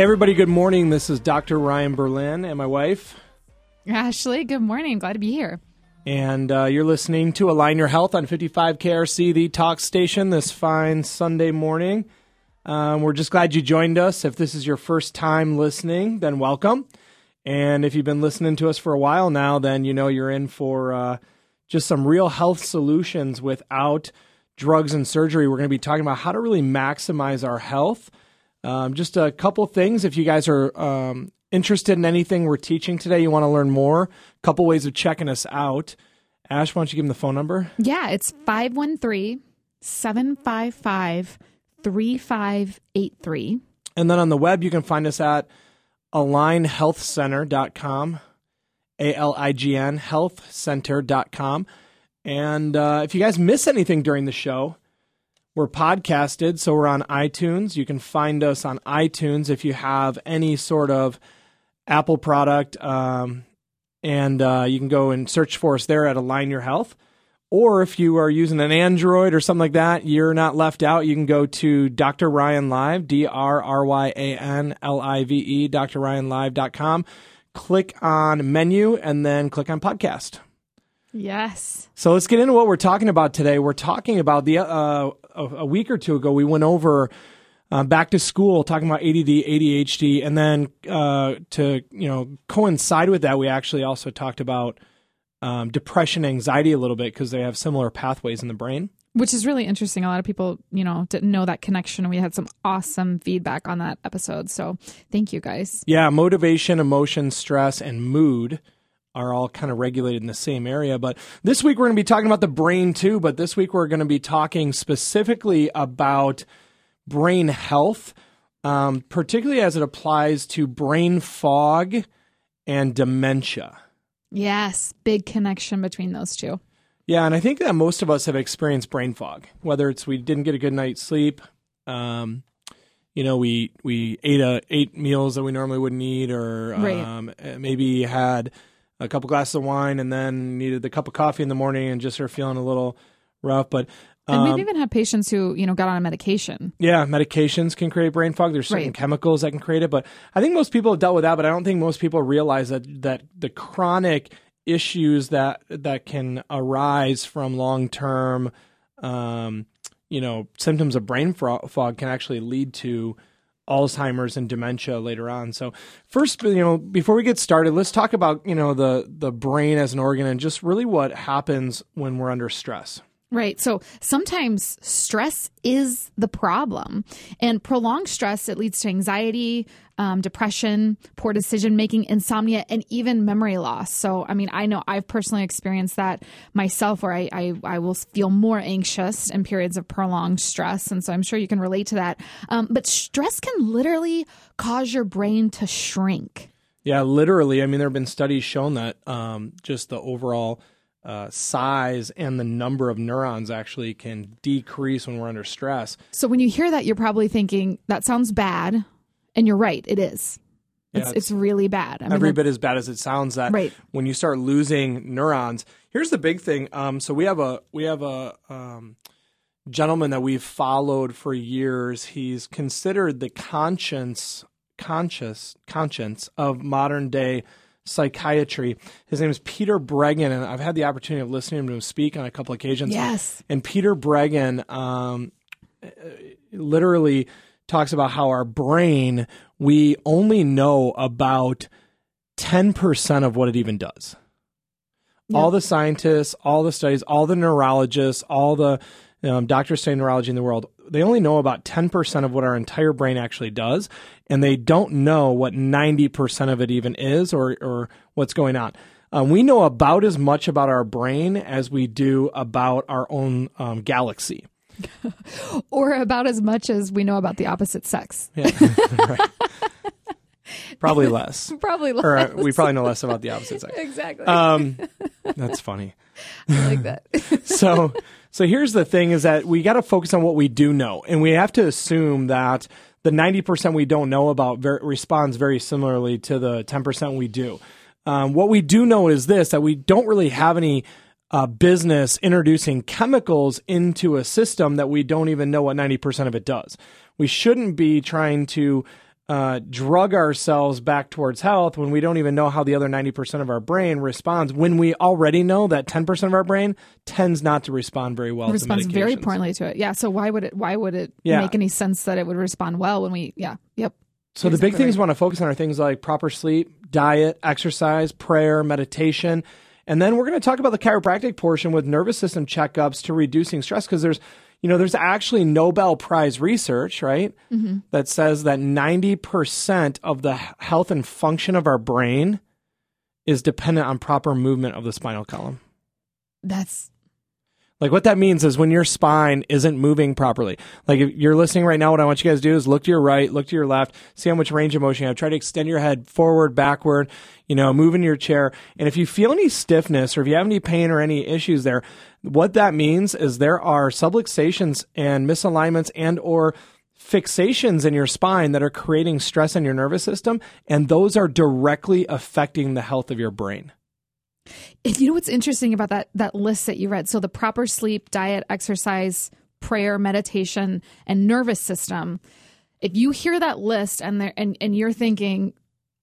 Hey, everybody, good morning. This is Dr. Ryan Berlin and my wife. Ashley, good morning. Glad to be here. And uh, you're listening to Align Your Health on 55 KRC, the talk station, this fine Sunday morning. Um, we're just glad you joined us. If this is your first time listening, then welcome. And if you've been listening to us for a while now, then you know you're in for uh, just some real health solutions without drugs and surgery. We're going to be talking about how to really maximize our health. Um, just a couple things. If you guys are um, interested in anything we're teaching today, you want to learn more, a couple ways of checking us out. Ash, why don't you give them the phone number? Yeah, it's 513 755 3583. And then on the web, you can find us at alignhealthcenter.com, A L I G N, healthcenter.com. And uh, if you guys miss anything during the show, we're podcasted, so we're on iTunes. You can find us on iTunes if you have any sort of Apple product, um, and uh, you can go and search for us there at Align Your Health. Or if you are using an Android or something like that, you're not left out. You can go to Dr. Ryan Live, D R R Y A N L I V E, drryanlive.com. Click on menu and then click on podcast. Yes. So let's get into what we're talking about today. We're talking about the uh, a, a week or two ago. We went over uh, back to school, talking about ADD, ADHD, and then uh, to you know coincide with that, we actually also talked about um, depression, anxiety a little bit because they have similar pathways in the brain. Which is really interesting. A lot of people, you know, didn't know that connection. We had some awesome feedback on that episode. So thank you guys. Yeah, motivation, emotion, stress, and mood are all kind of regulated in the same area. But this week we're going to be talking about the brain too. But this week we're going to be talking specifically about brain health, um, particularly as it applies to brain fog and dementia. Yes, big connection between those two. Yeah, and I think that most of us have experienced brain fog, whether it's we didn't get a good night's sleep, um, you know, we we ate a ate meals that we normally wouldn't eat, or Right. um, maybe had a couple glasses of wine and then needed the cup of coffee in the morning and just are feeling a little rough. But And um, we've even had patients who, you know, got on a medication. yeah, medications can create brain fog. There's certain Right. chemicals that can create it, but I think most people have dealt with that. But I don't think most people realize that that the chronic issues that that can arise from long term, um, you know, symptoms of brain fog can actually lead to Alzheimer's and dementia later on. So first, you know, before we get started, let's talk about you know the the brain as an organ and just really what happens when we're under stress. Right. So sometimes stress is the problem. And prolonged stress, it leads to anxiety, um, depression, poor decision making, insomnia, and even memory loss. So, I mean, I know I've personally experienced that myself where I, I, I will feel more anxious in periods of prolonged stress. And so I'm sure you can relate to that. Um, but stress can literally cause your brain to shrink. Yeah, literally. I mean, there have been studies shown that um, just the overall uh, size and the number of neurons actually can decrease when we're under stress. So when you hear that, you're probably thinking, that sounds bad. And you're right, it is. Yeah, It's, it's it's really bad. I mean, Every bit as bad as it sounds. That Right. when you start losing neurons, here's the big thing. Um, so we have a we have a um, gentleman that we've followed for years. He's considered the conscience conscious conscience of modern day psychiatry. His name is Peter Breggin, and I've had the opportunity of listening to him speak on a couple occasions. Yes. And Peter Breggin um, literally talks about how our brain, we only know about 10% of what it even does. All the scientists, all the studies, all the neurologists, all the um, doctors studying neurology in the world, they only know about 10% of what our entire brain actually does. And they don't know what 90% of it even is or, or what's going on. Um, we know about as much about our brain as we do about our own um, galaxy. or about as much as we know about the opposite sex. Yeah. Right. Probably less. Probably less. Or uh, we probably know less about the opposite sex. exactly. Um, that's funny. I like that. so so here's the thing is that we got to focus on what we do know and we have to assume that the 90% we don't know about ver- responds very similarly to the 10% we do um, what we do know is this that we don't really have any uh, business introducing chemicals into a system that we don't even know what 90% of it does we shouldn't be trying to uh, drug ourselves back towards health when we don't even know how the other 90% of our brain responds when we already know that 10% of our brain tends not to respond very well responds to very poorly to it. Yeah. So why would it why would it Yeah. make any sense that it would respond well when we yeah. Yep. So You're the big things right. we want to focus on are things like proper sleep, diet, exercise, prayer, meditation. And then we're going to talk about the chiropractic portion with nervous system checkups to reducing stress because there's you know there's actually Nobel Prize research, right? Mm-hmm. That says that 90% of the health and function of our brain is dependent on proper movement of the spinal column. That's Like what that means is when your spine isn't moving properly. Like if you're listening right now, what I want you guys to do is look to your right, look to your left, see how much range of motion you have. Try to extend your head forward, backward, you know, move in your chair. And if you feel any stiffness or if you have any pain or any issues there, what that means is there are subluxations and misalignments and or fixations in your spine that are creating stress in your nervous system. And those are directly affecting the health of your brain. you know what's interesting about that that list that you read. So the proper sleep, diet, exercise, prayer, meditation, and nervous system. If you hear that list and there and, and you're thinking,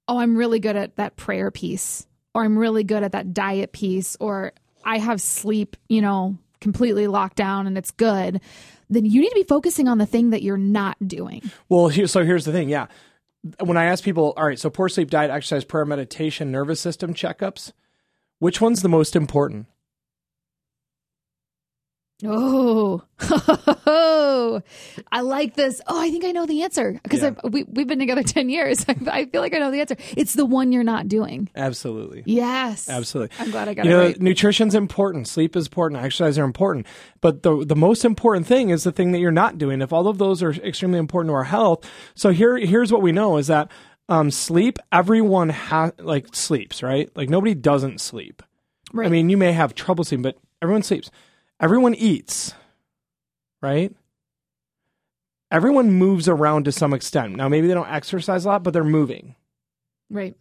oh, I'm really good at that prayer piece, or I'm really good at that diet piece, or I have sleep, you know, completely locked down and it's good, then you need to be focusing on the thing that you're not doing. Well, here, so here's the thing. Yeah. When I ask people, all right, so poor sleep, diet, exercise, prayer, meditation, nervous system checkups, which one's the most important? Oh, I like this. Oh, I think I know the answer because Yeah. we, we've been together 10 years. I, I feel like I know the answer. It's the one you're not doing. Absolutely. Yes. Absolutely. I'm glad I got You it know, right. nutrition's important, sleep is important, exercise are important. But the the most important thing is the thing that you're not doing. If all of those are extremely important to our health, so here here's what we know is that um, sleep, everyone has like sleeps, right? Like nobody doesn't sleep. Right. I mean, you may have trouble sleeping, but everyone sleeps. Everyone eats, right? Everyone moves around to some extent. Now, maybe they don't exercise a lot, but they're moving. Right.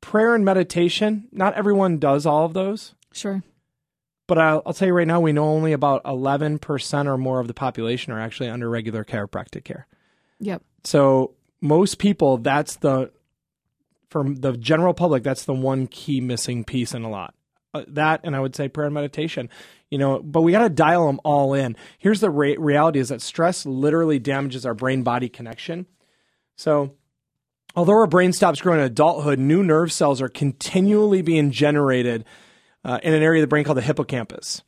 Prayer and meditation, not everyone does all of those. Sure. But I'll, I'll tell you right now, we know only about 11% or more of the population are actually under regular chiropractic care. Yep. So most people, that's the, from the general public, that's the one key missing piece in a lot. Uh, that, and I would say prayer and meditation, you know, but we got to dial them all in. Here's the re- reality is that stress literally damages our brain body connection. So, although our brain stops growing in adulthood, new nerve cells are continually being generated uh, in an area of the brain called the hippocampus.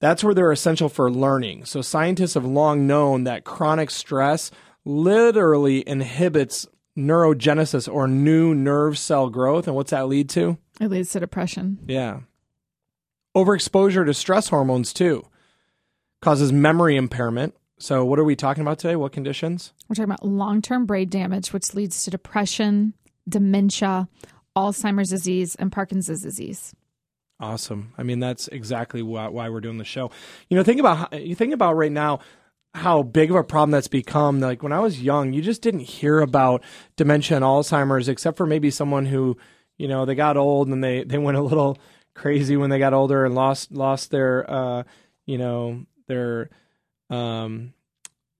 That's where they're essential for learning. So scientists have long known that chronic stress literally inhibits neurogenesis or new nerve cell growth. And what's that lead to? It leads to depression. Yeah. Overexposure to stress hormones too causes memory impairment. So what are we talking about today? What conditions? We're talking about long term brain damage, which leads to depression, dementia, Alzheimer's disease, and Parkinson's disease. Awesome. I mean, that's exactly why, why we're doing the show. You know, think about you think about right now how big of a problem that's become. Like when I was young, you just didn't hear about dementia and Alzheimer's, except for maybe someone who, you know, they got old and they they went a little crazy when they got older and lost lost their, uh, you know, their um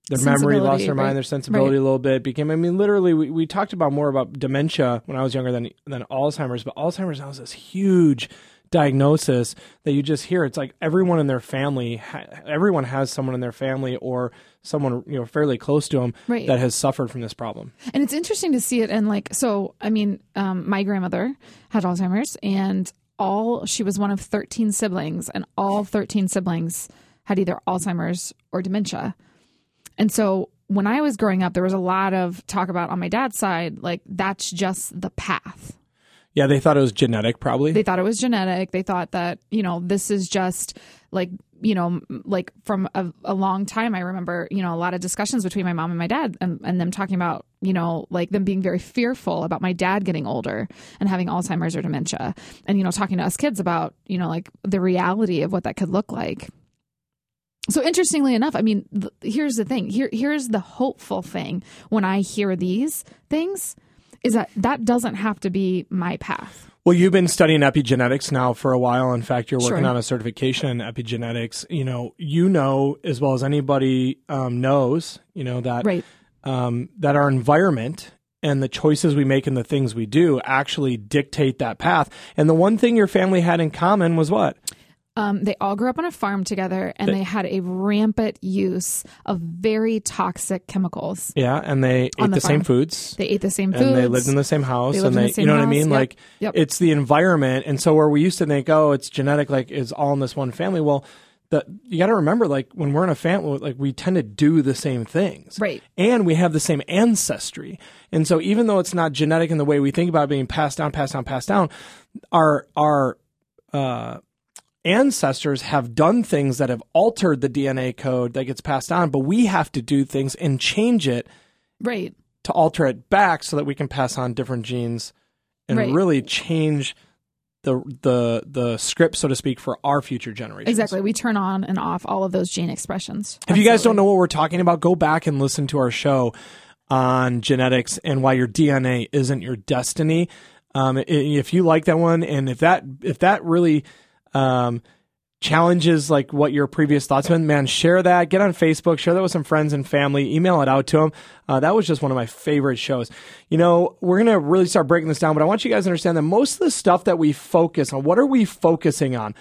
their memory, lost their mind, right. their sensibility a little bit. Became, I mean, literally, we, we talked about more about dementia when I was younger than than Alzheimer's, but Alzheimer's now is this huge diagnosis that you just hear. It's like everyone in their family, everyone has someone in their family or someone you know fairly close to them Right. that has suffered from this problem. And it's interesting to see it. And like, so, I mean, um, my grandmother had Alzheimer's, and all she was one of 13 siblings, and all 13 siblings had either Alzheimer's or dementia. And so when I was growing up, there was a lot of talk about on my dad's side, like, that's just the path. Yeah, they thought it was genetic, probably. They thought it was genetic. They thought that, you know, this is just like, you know, like from a, a long time. I remember, you know, a lot of discussions between my mom and my dad and, and them talking about, you know, like them being very fearful about my dad getting older and having Alzheimer's or dementia. And, you know, talking to us kids about, you know, like the reality of what that could look like. So interestingly enough, I mean, th- here's the thing. Here, here's the hopeful thing when I hear these things is that that doesn't have to be my path. Well, you've been studying epigenetics now for a while. In fact, you're working Sure. on a certification in epigenetics. You know, you know as well as anybody um, knows, you know that Right. um, that our environment and the choices we make and the things we do actually dictate that path. And the one thing your family had in common was what? Um, they all grew up on a farm together and they had a rampant use of very toxic chemicals. Yeah, and they ate the, the same foods. They ate the same foods. and they lived in the same house They and they the same you know what i mean Yep. like Yep. it's the environment and so where we used to think oh it's genetic like is all in this one family well the you got to remember like when we're in a family like we tend to do the same things Right. and we have the same ancestry and so even though it's not genetic in the way we think about it being passed down passed down passed down our our uh ancestors have done things that have altered the DNA code that gets passed on, but we have to do things and change it right. to alter it back so that we can pass on different genes and Right. really change the the the script, so to speak, for our future generations. Exactly. We turn on and off all of those gene expressions. If you guys don't know what we're talking about, go back and listen to our show on genetics and why your DNA isn't your destiny. Um, if you like that one, and if that if that really um, challenges like what your previous thoughts been, man, share that. Get on Facebook, share that with some friends and family. Email it out to them. Uh, that was just one of my favorite shows. You know, we're gonna really start breaking this down, but I want you guys to understand that most of the stuff that we focus on, what are we focusing on?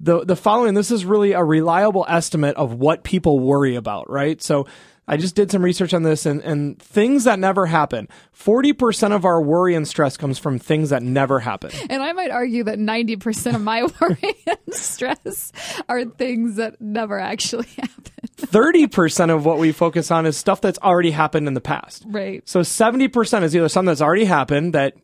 the the following this is really a reliable estimate of what people worry about right so i just did some research on this and, and things that never happen 40% of our worry and stress comes from things that never happen And I might argue that 90% of my worry and stress are things that never actually happen. 30% of what we focus on is stuff that's already happened in the past Right. so 70% is either something that's already happened that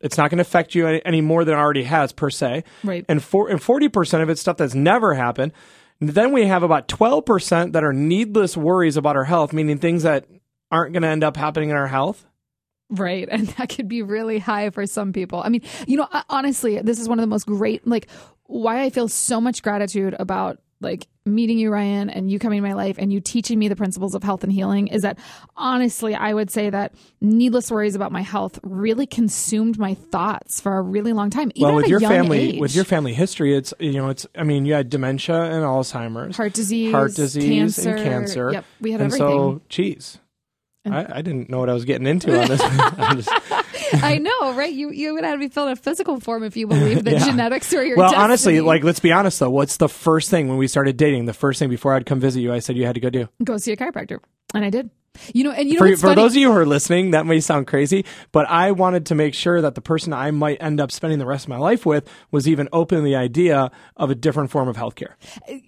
it's not going to affect you any, any more than it already has per se Right. and, for, and 40% of it's stuff that's never happened. Then we have about 12% that are needless worries about our health, meaning things that aren't going to end up happening in our health. Right. And that could be really high for some people. I mean, you know, honestly, this is one of the most great, like, why I feel so much gratitude about like meeting you, Ryan, and you coming in my life and you teaching me the principles of health and healing is that honestly, I would say that needless worries about my health really consumed my thoughts for a really long time. Even well, at with a your young family, age. with your family history, it's you know, it's I mean, you had dementia and Alzheimer's, heart disease, heart disease, cancer, and cancer. Yep, we had and everything. so, geez, I, I didn't know what I was getting into on this. I know, right? You you would have to be filled in a physical form if you believe that Yeah. genetics are your well, destiny. honestly, like let's be honest though. What's the first thing when we started dating? The first thing before I'd come visit you, I said you had to go do. go see a chiropractor, and I did. You know, and you know for, for those of you who are listening, that may sound crazy, but I wanted to make sure that the person I might end up spending the rest of my life with was even open to the idea of a different form of healthcare.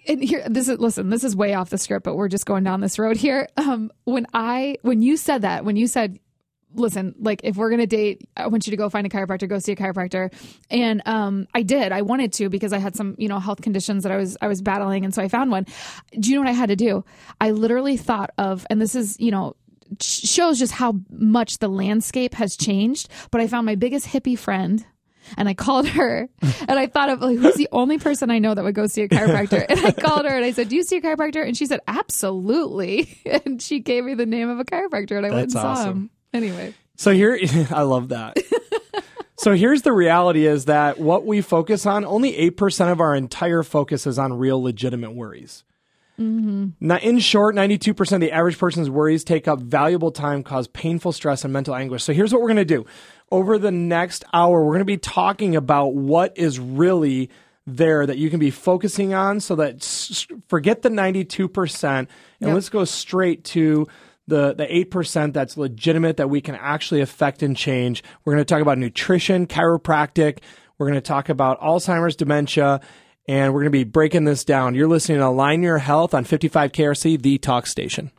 and here this is listen this is way off the script but we're just going down this road here um when i when you said that when you said listen like if we're gonna date i want you to go find a chiropractor go see a chiropractor and um i did i wanted to because i had some you know health conditions that i was i was battling and so i found one do you know what i had to do i literally thought of and this is you know shows just how much the landscape has changed but i found my biggest hippie friend and I called her and I thought of like who's the only person I know that would go see a chiropractor. And I called her and I said, Do you see a chiropractor? And she said, Absolutely. And she gave me the name of a chiropractor and I went and That's saw awesome. him. Anyway. So here, I love that. so here's the reality is that what we focus on, only 8% of our entire focus is on real legitimate worries. Mm-hmm. Now, in short, 92% of the average person's worries take up valuable time, cause painful stress and mental anguish. So here's what we're going to do. Over the next hour, we're going to be talking about what is really there that you can be focusing on so that s- forget the 92% and Yep. let's go straight to the, the 8% that's legitimate that we can actually affect and change. We're going to talk about nutrition, chiropractic. We're going to talk about Alzheimer's, dementia, and we're going to be breaking this down. You're listening to Align Your Health on 55 KRC, the talk station.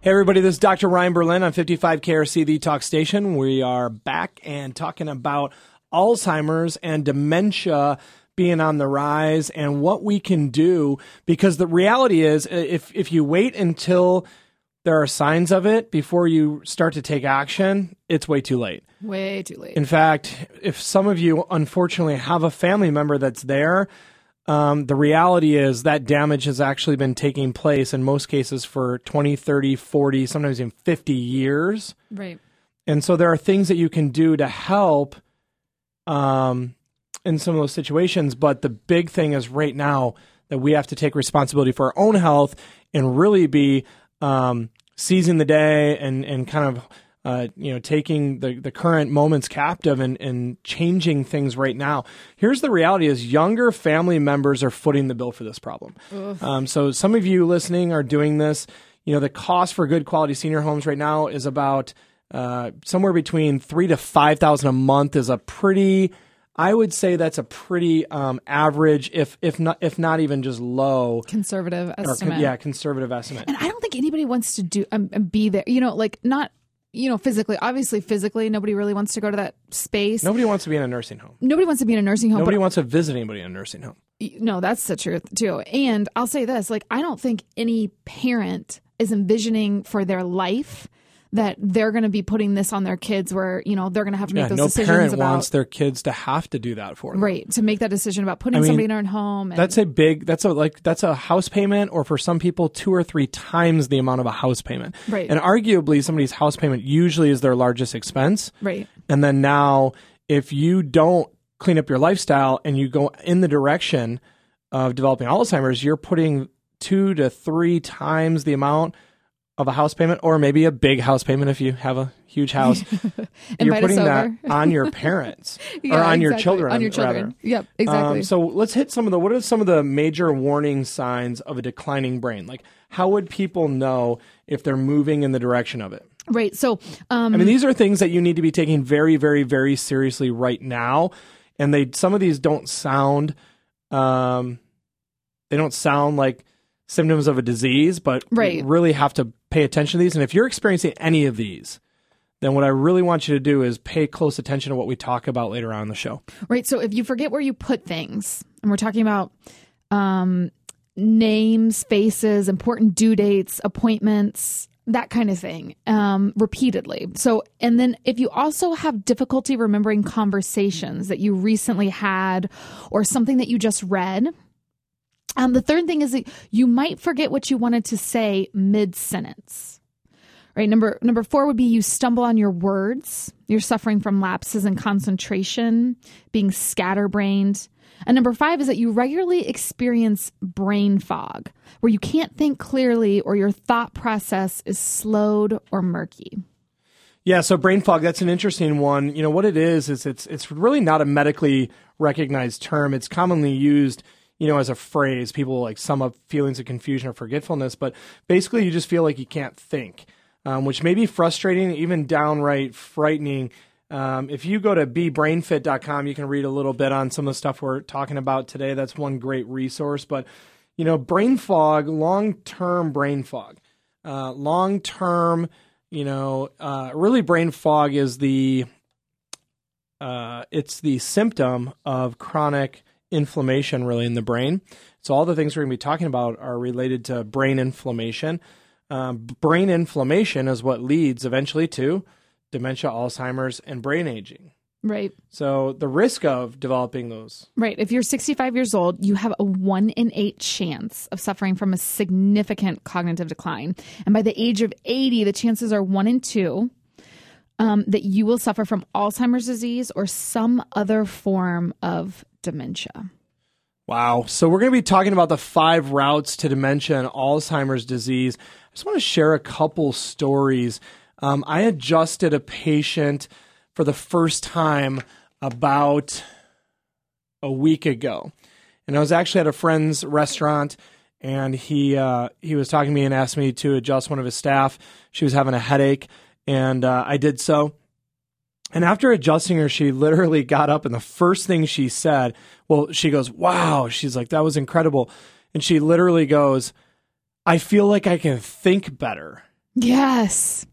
Hey, everybody, this is Dr. Ryan Berlin on 55 KRC, the talk station. We are back and talking about Alzheimer's and dementia being on the rise and what we can do because the reality is uh, if if you wait until there are signs of it before you start to take action, it's way too late. Way too late. In fact, if some of you unfortunately have a family member that's there, um, the reality is that damage has actually been taking place in most cases for 20, 30, 40, sometimes even 50 years. right. And so there are things that you can do to help um, in some of those situations. But the big thing is right now that we have to take responsibility for our own health and really be um, seizing the day and and kind of uh, you know taking the the current moments captive and and changing things right now. Here's the reality: is younger family members are footing the bill for this problem. Um, so some of you listening are doing this. You know, the cost for good quality senior homes right now is about uh, somewhere between three to five thousand a month. Is a pretty I would say that's a pretty um, average, if if not if not even just low, Conservative or con- estimate. yeah, conservative estimate. And I don't think anybody wants to do um, um, be there. You know, like not you know physically. Obviously, physically, nobody really wants to go to that space. Nobody wants to be in a nursing home. Nobody wants to be in a nursing home. Nobody wants to visit anybody in a nursing home. no, that's the truth too. And I'll say this: like, I don't think any parent is envisioning for their life that they're going to be putting this on their kids, where you know they're going to have to make Yeah, those no decisions parent about wants their kids to have to do that for them. right to make that decision about putting mean, somebody in their home. And, That's a big. That's a like. That's a house payment, or for some people, two or three times the amount of a house payment. Right. And arguably, somebody's house payment usually is their largest expense. right. And then now, if you don't clean up your lifestyle and you go in the direction of developing Alzheimer's, you're putting two to three times the amount of a house payment, or maybe a big house payment if you have a huge house. you're putting that on your parents or Yeah, on your children. On your rather. children. Yep, exactly. Um, so let's hit some of the. What are some of the major warning signs of a declining brain? Like, how would people know if they're moving in the direction of it? right. So, um, I mean, these are things that you need to be taking very, very, very seriously right now. And they some of these don't sound, um, they don't sound like symptoms of a disease, but Right. you really have to pay attention to these. And if you're experiencing any of these, then what I really want you to do is pay close attention to what we talk about later on in the show. Right. So if you forget where you put things, and we're talking about um, names, faces, important due dates, appointments, that kind of thing, um, repeatedly. So, and then if you also have difficulty remembering conversations that you recently had or something that you just read, um, the third thing is that you might forget what you wanted to say mid sentence. Right. Number number four would be you stumble on your words. You're suffering from lapses in concentration, being scatterbrained. And number five is that you regularly experience brain fog, where you can't think clearly or your thought process is slowed or murky. Yeah, so brain fog, that's an interesting one. You know, what it is is it's it's really not a medically recognized term. It's commonly used, you know, as a phrase. People like sum up feelings of confusion or forgetfulness, but basically you just feel like you can't think. Um, which may be frustrating, even downright frightening. Um, if you go to bebrainfit.com, you can read a little bit on some of the stuff we're talking about today. That's one great resource. But, you know, brain fog, long term brain fog, uh, long term, you know, uh, really brain fog is the, uh, it's the symptom of chronic inflammation really in the brain. So all the things we're going to be talking about are related to brain inflammation. Um, brain inflammation is what leads eventually to dementia, Alzheimer's, and brain aging. Right. So the risk of developing those. Right. If you're 65 years old, you have a one in eight chance of suffering from a significant cognitive decline. And by the age of 80, the chances are one in two um, that you will suffer from Alzheimer's disease or some other form of dementia. Wow. So we're going to be talking about the five routes to dementia and Alzheimer's disease. I just want to share a couple stories. Um, I adjusted a patient for the first time about a week ago, and I was actually at a friend's restaurant, and he uh, he was talking to me and asked me to adjust one of his staff. She was having a headache, and uh, I did so. And after adjusting her, she literally got up, and the first thing she said, well, she goes, Wow. She's like, That was incredible. And she literally goes, I feel like I can think better. Yes.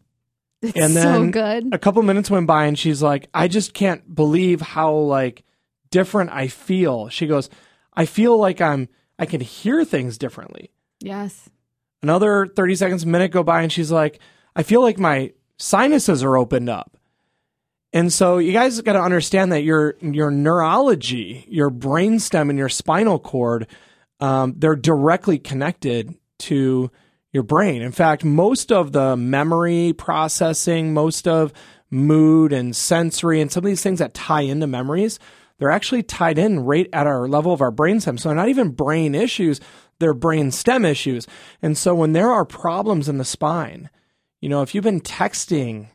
It's And so then good. A couple minutes went by, and she's like, I just can't believe how like different I feel. She goes, I feel like I'm, I can hear things differently. Yes. Another 30 seconds, a minute go by, and she's like, I feel like my sinuses are opened up. And so you guys got to understand that your your neurology, your brainstem, and your spinal cord, um, they're directly connected to your brain. In fact, most of the memory processing, most of mood and sensory, and some of these things that tie into memories, they're actually tied in right at our level of our brainstem. So they're not even brain issues, they're brain stem issues. And so when there are problems in the spine, you know, if you've been texting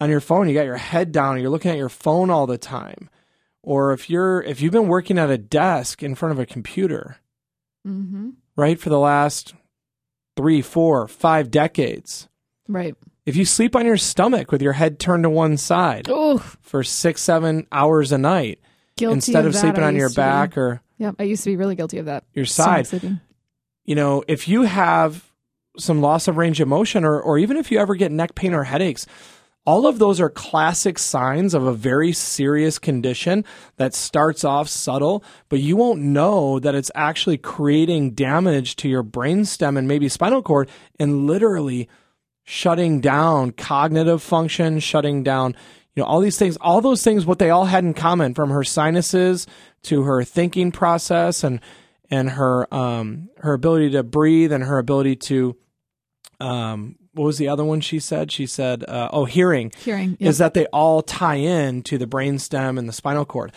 on your phone, you got your head down, you're looking at your phone all the time, or if you're if you've been working at a desk in front of a computer, Mm-hmm. right, for the last three, four, five decades, Right. if you sleep on your stomach with your head turned to one side Oh, for six, seven hours a night guilty instead of that. sleeping on your to be. back or Yep, I used to be really guilty of that. your side, you know, if you have some loss of range of motion or, or even if you ever get neck pain or headaches, all of those are classic signs of a very serious condition that starts off subtle, but you won't know that it's actually creating damage to your brainstem and maybe spinal cord and literally shutting down cognitive function, shutting down, you know, all these things, all those things, what they all had in common from her sinuses to her thinking process and, and her, um, her ability to breathe and her ability to, um, what was the other one she said? She said, uh, oh, hearing Hearing. Yep. is that they all tie in to the brainstem and the spinal cord.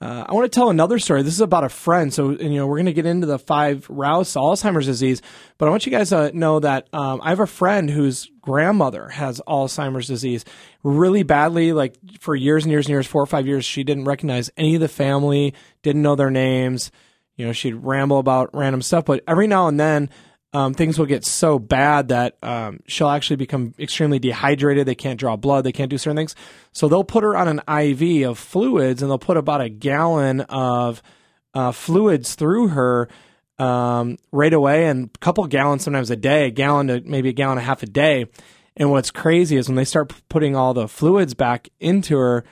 Uh, I want to tell another story. This is about a friend. So, you know, we're going to get into the five routes to Alzheimer's disease, but I want you guys to know that um, I have a friend whose grandmother has Alzheimer's disease really badly. Like for years and years and years, four or five years, she didn't recognize any of the family, didn't know their names. You know, she'd ramble about random stuff, but every now and then, um, things will get so bad that um, she'll actually become extremely dehydrated. They can't draw blood. They can't do certain things. So they'll put her on an IV of fluids, and they'll put about a gallon of uh, fluids through her um, right away, and a couple gallons sometimes a day, a gallon to maybe a gallon and a half a day. And what's crazy is when they start putting all the fluids back into her,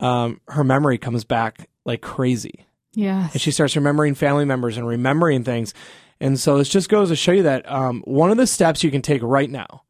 um, her memory comes back like crazy yeah. and she starts remembering family members and remembering things. And so this just goes to show you that um, one of the steps you can take right now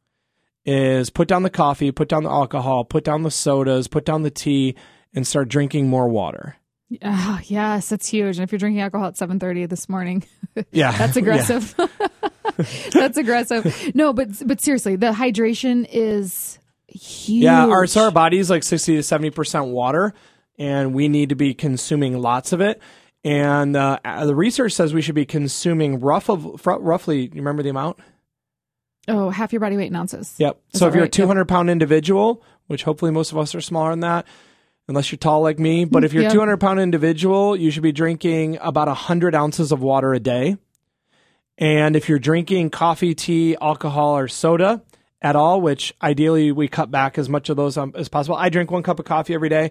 is put down the coffee, put down the alcohol, put down the sodas, put down the tea, and start drinking more water. Oh, yes, that's huge. And if you're drinking alcohol at 7:30 this morning, Yeah, that's aggressive. that's aggressive. No, but but seriously, the hydration is huge. Yeah, our so our body's like sixty to seventy percent water, and we need to be consuming lots of it. And uh, the research says we should be consuming rough of, fr- roughly. You remember the amount? oh, half your body weight in ounces. Yep. Is so if you're a right? 200 pound individual, which hopefully most of us are smaller than that, unless you're tall like me, but if you're a 200 pound individual, you should be drinking about 100 ounces of water a day. And if you're drinking coffee, tea, alcohol, or soda at all, which ideally we cut back as much of those um, as possible, I drink one cup of coffee every day.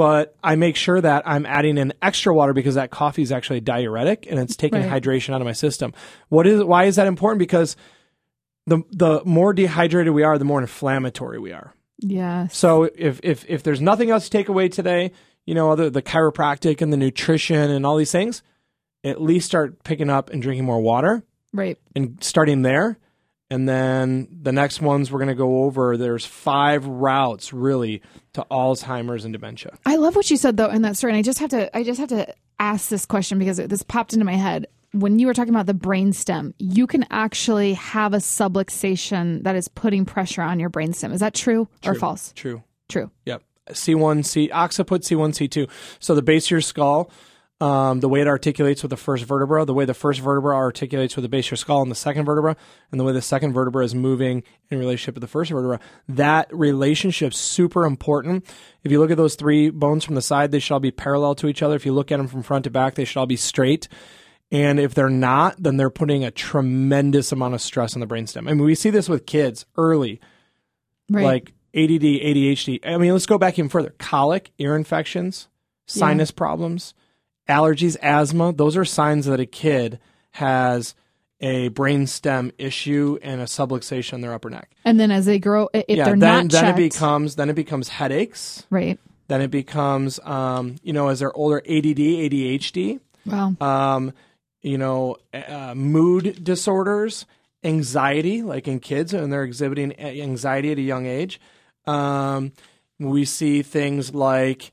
But I make sure that I'm adding in extra water because that coffee is actually diuretic and it's taking Right. hydration out of my system. What is why is that important? Because the the more dehydrated we are, the more inflammatory we are. Yes. So if if if there's nothing else to take away today, you know, other the chiropractic and the nutrition and all these things, at least start picking up and drinking more water Right. and starting there. And then the next ones we're going to go over. There's five routes really to Alzheimer's and dementia. I love what you said though in that story, and I just have to I just have to ask this question because this popped into my head when you were talking about the brainstem. You can actually have a subluxation that is putting pressure on your brainstem. Is that true, or false? True. True. Yep. C1, C, occiput, C1, C2. So the base of your skull, um, the way it articulates with the first vertebra, the way the first vertebra articulates with the base of your skull and the second vertebra, and the way the second vertebra is moving in relationship with the first vertebra, that relationship's super important. If you look at those three bones from the side, they should all be parallel to each other. If you look at them from front to back, they should all be straight. And if they're not, then they're putting a tremendous amount of stress on the brainstem. I mean, we see this with kids early Right. like ADD, ADHD. I mean, let's go back even further. Colic, ear infections, sinus problems, allergies, asthma. Those are signs that a kid has a brainstem issue and a subluxation in their upper neck. and then as they grow, if yeah, they're then not then checked, it becomes then it becomes headaches. right. Then it becomes um, you know, as they're older, ADD, ADHD Wow. um, you know, uh, mood disorders, anxiety, like in kids, and they're exhibiting anxiety at a young age. Um, we see things like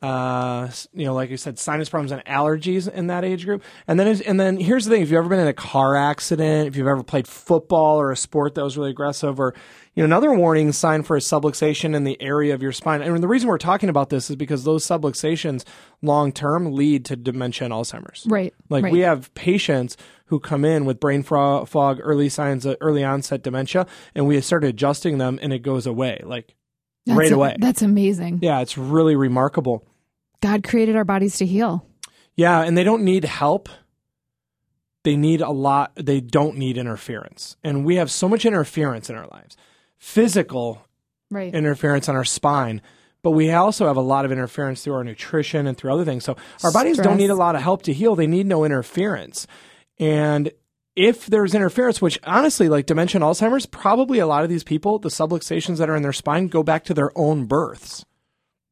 uh, you know, like I said, sinus problems and allergies in that age group. And then, and then here's the thing: if you've ever been in a car accident, if you've ever played football or a sport that was really aggressive, or you know, another warning sign for a subluxation in the area of your spine. And the reason we're talking about this is because those subluxations long term lead to dementia and Alzheimer's. Right. Like right. we have patients who come in with brain fog, early signs of early onset dementia, and we start adjusting them, and it goes away. Like That's right a- away. That's amazing. yeah, it's really remarkable. God created our bodies to heal. Yeah, and they don't need help. They need a lot. They don't need interference, and we have so much interference in our lives, physical Right. interference on our spine. But we also have a lot of interference through our nutrition and through other things. So our bodies don't need a lot of help to heal. They need no interference. And if there's interference, which honestly, like dementia and Alzheimer's, probably a lot of these people, the subluxations that are in their spine go back to their own births.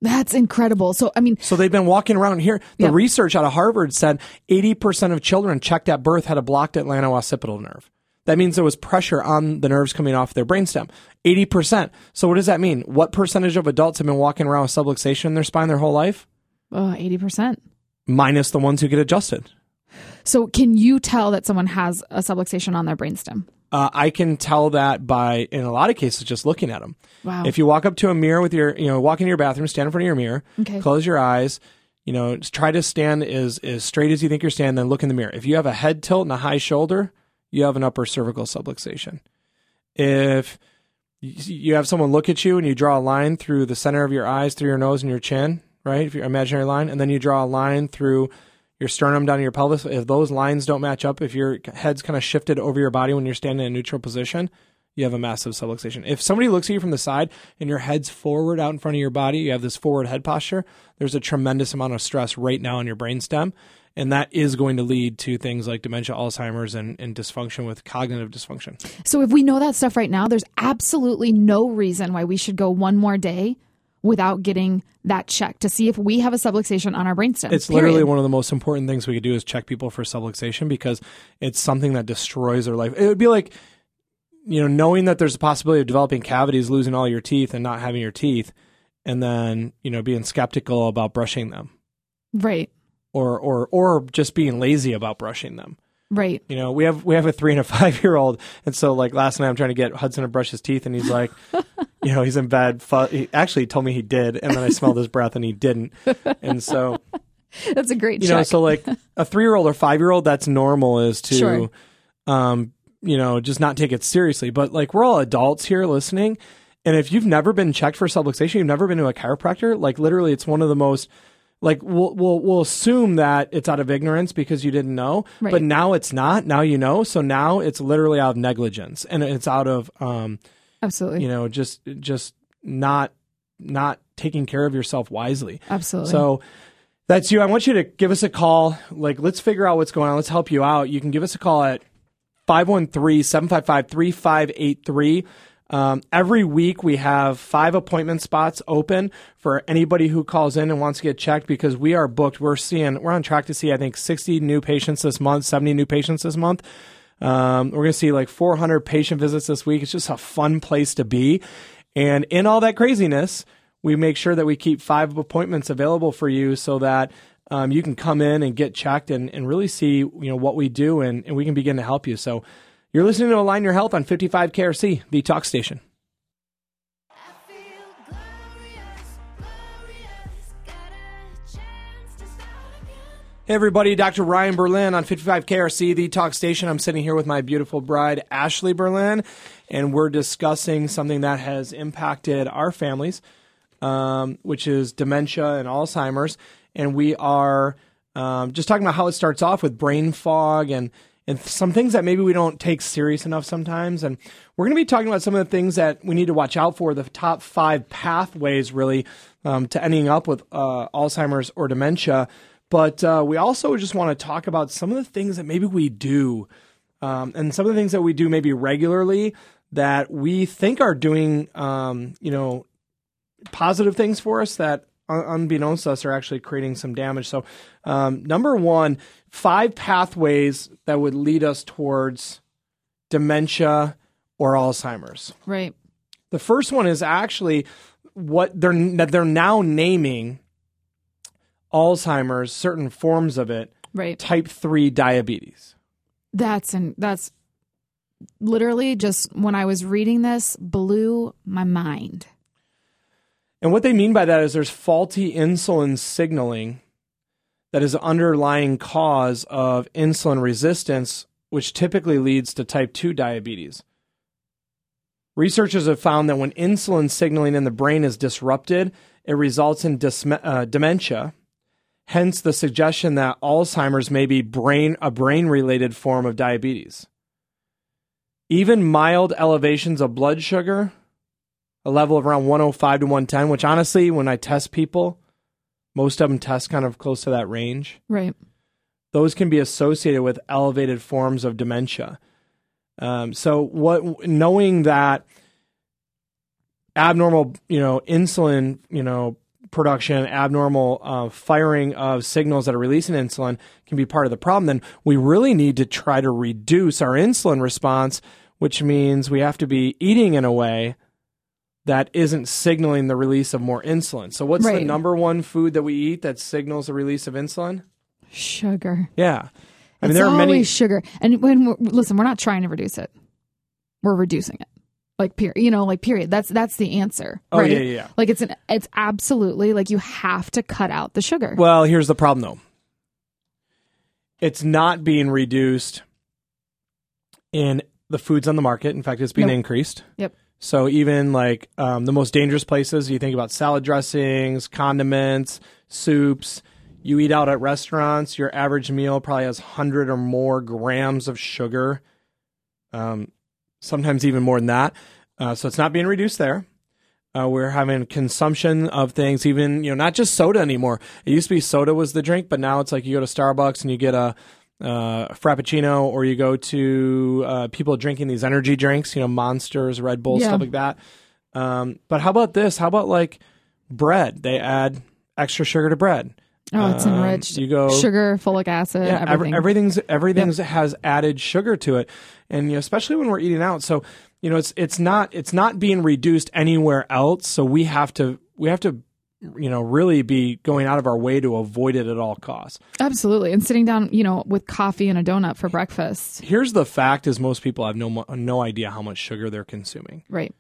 That's incredible. So, I mean, So they've been walking around here. The Yeah. research out of Harvard said 80% of children checked at birth had a blocked atlanto-occipital nerve. That means there was pressure on the nerves coming off their brainstem. 80%. So what does that mean? What percentage of adults have been walking around with subluxation in their spine their whole life? oh, 80%. Minus the ones who get adjusted. So, can you tell that someone has a subluxation on their brainstem? Uh, I can tell that by, in a lot of cases, just looking at them. Wow. If you walk up to a mirror with your, you know, walk into your bathroom, stand in front of your mirror, Okay. close your eyes, you know, try to stand as, as straight as you think you're standing, then look in the mirror. If you have a head tilt and a high shoulder, you have an upper cervical subluxation. If you have someone look at you and you draw a line through the center of your eyes, through your nose and your chin, right? If your imaginary line, and then you draw a line through your sternum down to your pelvis, if those lines don't match up, if your head's kind of shifted over your body when you're standing in a neutral position, you have a massive subluxation. If somebody looks at you from the side and your head's forward out in front of your body, you have this forward head posture, there's a tremendous amount of stress right now in your brainstem. And that is going to lead to things like dementia, Alzheimer's, and, and dysfunction with cognitive dysfunction. So, if we know that stuff right now, there's absolutely no reason why we should go one more day without getting that check to see if we have a subluxation on our brainstem. It's literally one of the most important things we could do is check people for subluxation because it's something that destroys their life. It would be like, you know, knowing that there's a possibility of developing cavities, losing all your teeth, and not having your teeth, and then you know being skeptical about brushing them, right. or or or just being lazy about brushing them. Right. You know, we have we have a three and a five year old, and so like last night I'm trying to get Hudson to brush his teeth, and he's like, you know, he's in bed. Fu- he actually told me he did, and then I smelled his breath, and he didn't, and so That's a great you check. know, so like a three year old or five year old, that's normal is to, Sure. um, you know, just not take it seriously. But like we're all adults here listening, and if you've never been checked for subluxation, you've never been to a chiropractor, like literally, it's one of the most like we'll we'll we'll assume that it's out of ignorance because you didn't know, Right. but now it's not. Now you know, so now it's literally out of negligence, and it's out of um, Absolutely. you know, just just not not taking care of yourself wisely. Absolutely. So that's you. I want you to give us a call. Like, let's figure out what's going on. Let's help you out. You can give us a call at 513 755 3583. Um, every week we have five appointment spots open for anybody who calls in and wants to get checked because we are booked. We're seeing, we're on track to see, I think, 60 new patients this month, 70 new patients this month. Um, we're going to see like 400 patient visits this week. It's just a fun place to be. And in all that craziness, we make sure that we keep five appointments available for you so that um, you can come in and get checked and, and really see you know what we do and, and we can begin to help you. So you're listening to Align Your Health on 55 KRC, the talk station. Hey everybody, Dr. Ryan Berlin on 55 KRC, the talk station. I'm sitting here with my beautiful bride, Ashley Berlin, and we're discussing something that has impacted our families, um, which is dementia and Alzheimer's. And we are um, just talking about how it starts off with brain fog and and some things that maybe we don't take serious enough sometimes. And we're going to be talking about some of the things that we need to watch out for, the top five pathways really um, to ending up with uh, Alzheimer's or dementia. But uh, we also just want to talk about some of the things that maybe we do um, and some of the things that we do maybe regularly that we think are doing, um, you know, positive things for us that unbeknownst to us are actually creating some damage. So, um, number one, five pathways that would lead us towards dementia or Alzheimer's. right. The first one is actually what they're that they're now naming Alzheimer's, certain forms of it, Right. type 3 diabetes. That's and that's literally just when I was reading this blew my mind. And what they mean by that is there's faulty insulin signaling that is the underlying cause of insulin resistance, which typically leads to type 2 diabetes. Researchers have found that when insulin signaling in the brain is disrupted, it results in disme- uh, dementia. Hence, the suggestion that Alzheimer's may be brain a brain related form of diabetes. Even mild elevations of blood sugar, a level of around 105 to 110, which honestly, when I test people, most of them test kind of close to that range. Right. Those can be associated with elevated forms of dementia. Um, so, what knowing that abnormal, you know, insulin, you know, production, abnormal uh, firing of signals that are releasing insulin can be part of the problem. Then we really need to try to reduce our insulin response, which means we have to be eating in a way that isn't signaling the release of more insulin. So, what's the number one food that we eat that signals the release of insulin? Sugar. Yeah. I mean, it's there are always many. sugar. And when we're, listen, we're not trying to reduce it. We're reducing it. Like period. You know, like period. That's that's the answer. Oh, right? yeah, yeah, yeah. Like it's an it's absolutely like you have to cut out the sugar. Well, here's the problem though. It's not being reduced in the foods on the market. In fact, it's being Nope. increased. Yep. So even like um, the most dangerous places, you think about salad dressings, condiments, soups. You eat out at restaurants, your average meal probably has hundred or more grams of sugar. Um, sometimes even more than that. Uh, so it's not being reduced there. Uh, we're having consumption of things, even you know, not just soda anymore. It used to be soda was the drink, but now it's like you go to Starbucks and you get a, uh, frappuccino, or you go to uh, people drinking these energy drinks, you know, Monsters, Red Bull, Yeah. stuff like that. Um, but how about this? How about like bread? They add extra sugar to bread. oh, it's um, enriched. you go- sugar, folic acid, Yeah, ev- everything. everything's everything's has added sugar to it, and you know, especially when we're eating out. So you know, it's it's not it's not being reduced anywhere else. So we have to we have to you know really be going out of our way to avoid it at all costs. Absolutely. And sitting down, you know, with coffee and a donut for breakfast. Here's the fact: is most people have no no idea how much sugar they're consuming. Right.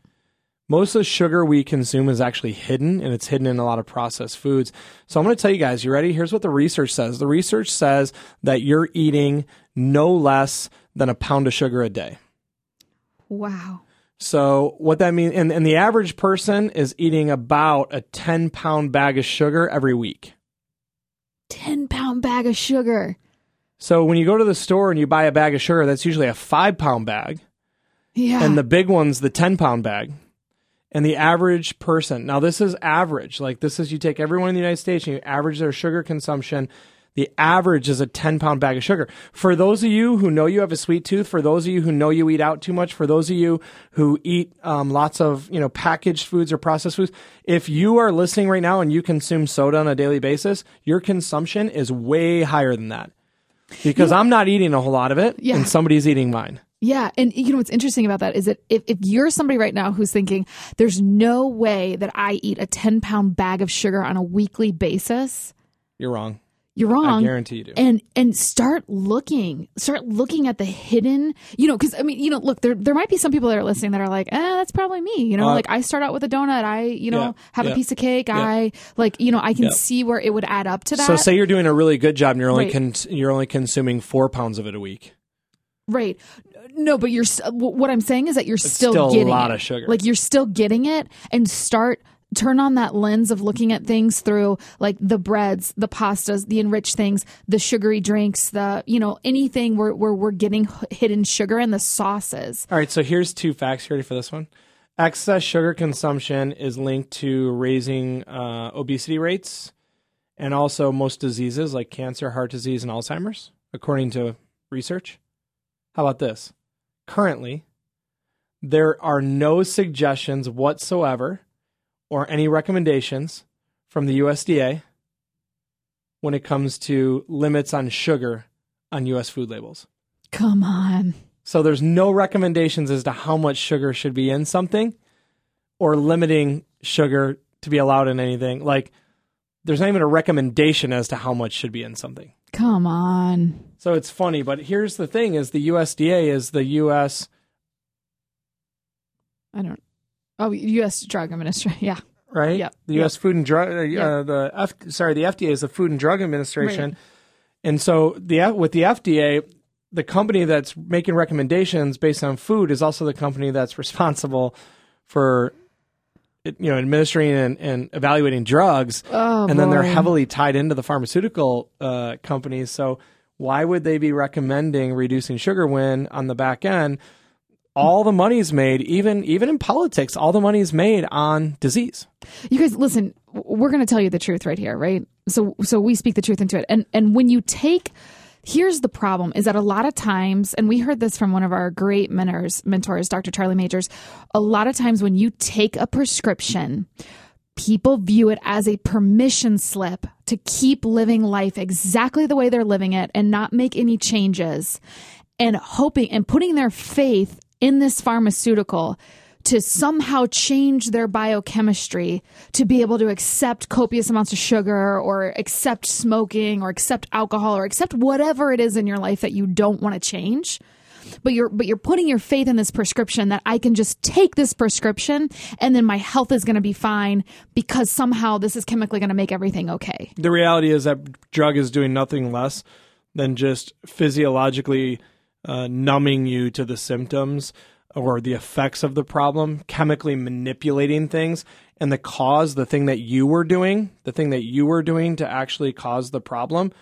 Most of the sugar we consume is actually hidden, and it's hidden in a lot of processed foods. So I'm going to tell you guys, you ready? Here's what the research says. The research says that you're eating no less than a pound of sugar a day. Wow. So what that means, and, and the average person is eating about a 10 pound bag of sugar every week. 10 pound bag of sugar. So when you go to the store and you buy a bag of sugar, that's usually a five pound bag. Yeah. and the big one's the 10 pound bag. And the average person, now this is average, like this is you take everyone in the United States and you average their sugar consumption. The average is a 10 pound bag of sugar. For those of you who know you have a sweet tooth, for those of you who know you eat out too much, for those of you who eat um, lots of you know packaged foods or processed foods, if you are listening right now and you consume soda on a daily basis, your consumption is way higher than that. Because I'm not eating a whole lot of it, Yeah. and somebody's eating mine. Yeah, and you know what's interesting about that is that if, if you're somebody right now who's thinking, there's no way that I eat a 10 pound bag of sugar on a weekly basis, You're wrong. You're wrong. I guarantee you do. And and start looking, start looking at the hidden, you know, because I mean, you know, look, there there might be some people that are listening that are like, eh, that's probably me. You know, Uh, like I start out with a donut, I, you know, Yeah, have yeah, a piece of cake, I like, you know, I can Yeah. see where it would add up to that. So say you're doing a really good job and you're only Right. cons- you're only consuming four pounds of it a week. Right. No, but you're what I'm saying is that you're still, still a lot it. of sugar. Like you're still getting it, and start turn on that lens of looking at things through like the breads, the pastas, the enriched things, the sugary drinks, the you know anything where where we're getting hidden sugar in the sauces. All right, so here's two facts. You ready for this one? Excess sugar consumption is linked to raising uh, obesity rates and also most diseases like cancer, heart disease, and Alzheimer's, according to research. How about this? Currently, there are no suggestions whatsoever or any recommendations from the USDA when it comes to limits on sugar on US food labels. Come on. So there's no recommendations as to how much sugar should be in something or limiting sugar to be allowed in anything. Like there's not even a recommendation as to how much should be in something. Come on. So it's funny, but here's the thing: is the USDA is the U.S. I don't. Oh, U.S. Drug Administration. Yeah. right? Yeah. The U.S. Food and Drug, uh, Yep. uh, the F, sorry, the FDA is the Food and Drug Administration, Right. and so the with the FDA, the company that's making recommendations based on food is also the company that's responsible for, you know, administering and, and evaluating drugs, Oh, and then they're heavily tied into the pharmaceutical uh, companies. So why would they be recommending reducing sugar when on the back end? All the money is made, even even in politics, all the money is made on disease. You guys, listen. We're going to tell you the truth right here, right? So, so we speak the truth into it. And and when you take, here's the problem: is that a lot of times, and we heard this from one of our great mentors, mentors, Dr. Charlie Majors. A lot of times, when you take a prescription, people view it as a permission slip to keep living life exactly the way they're living it and not make any changes and hoping and putting their faith in this pharmaceutical to somehow change their biochemistry to be able to accept copious amounts of sugar or accept smoking or accept alcohol or accept whatever it is in your life that you don't want to change but you're but you're putting your faith in this prescription that I can just take this prescription and then my health is going to be fine because somehow this is chemically going to make everything okay. the reality is that drug is doing nothing less than just physiologically uh, numbing you to the symptoms or the effects of the problem, chemically manipulating things, and the cause, the thing that you were doing, the thing that you were doing to actually cause the problem.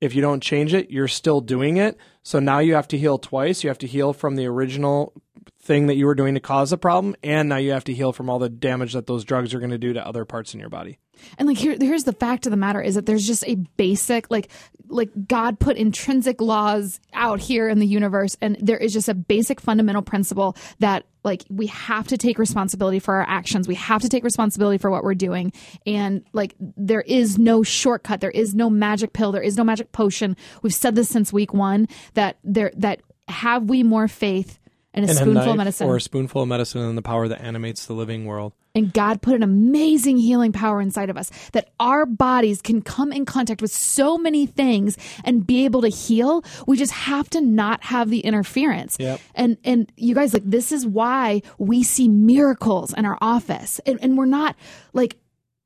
If you don't change it, you're still doing it. So now you have to heal twice. You have to heal from the original thing that you were doing to cause the problem, and now you have to heal from all the damage that those drugs are going to do to other parts in your body. And like here here's the fact of the matter is that there's just a basic like like God put intrinsic laws out here in the universe and there is just a basic fundamental principle that like we have to take responsibility for our actions. We have to take responsibility for what we're doing and like there is no shortcut. There is no magic pill. There is no magic potion. We've said this since week 1 that there that have we more faith in a And a spoonful knife of medicine or a spoonful of medicine and the power that animates the living world. and God put an amazing healing power inside of us that our bodies can come in contact with so many things and be able to heal. We just have to not have the interference. Yep. And and you guys like this is why we see miracles in our office. And and we're not like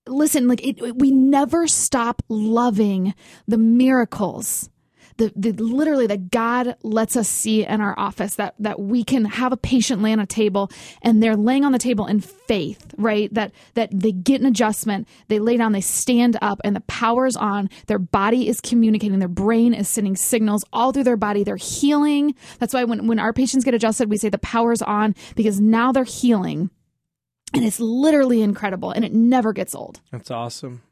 listen, like it- we never stop loving the miracles the, the literally that God lets us see in our office that that we can have a patient lay on a table and they're laying on the table in faith, right? That that they get an adjustment, they lay down, they stand up, and the power's on. Their body is communicating, their brain is sending signals all through their body. They're healing. That's why when when our patients get adjusted, we say the power's on because now they're healing. And it's literally incredible and it never gets old. That's awesome.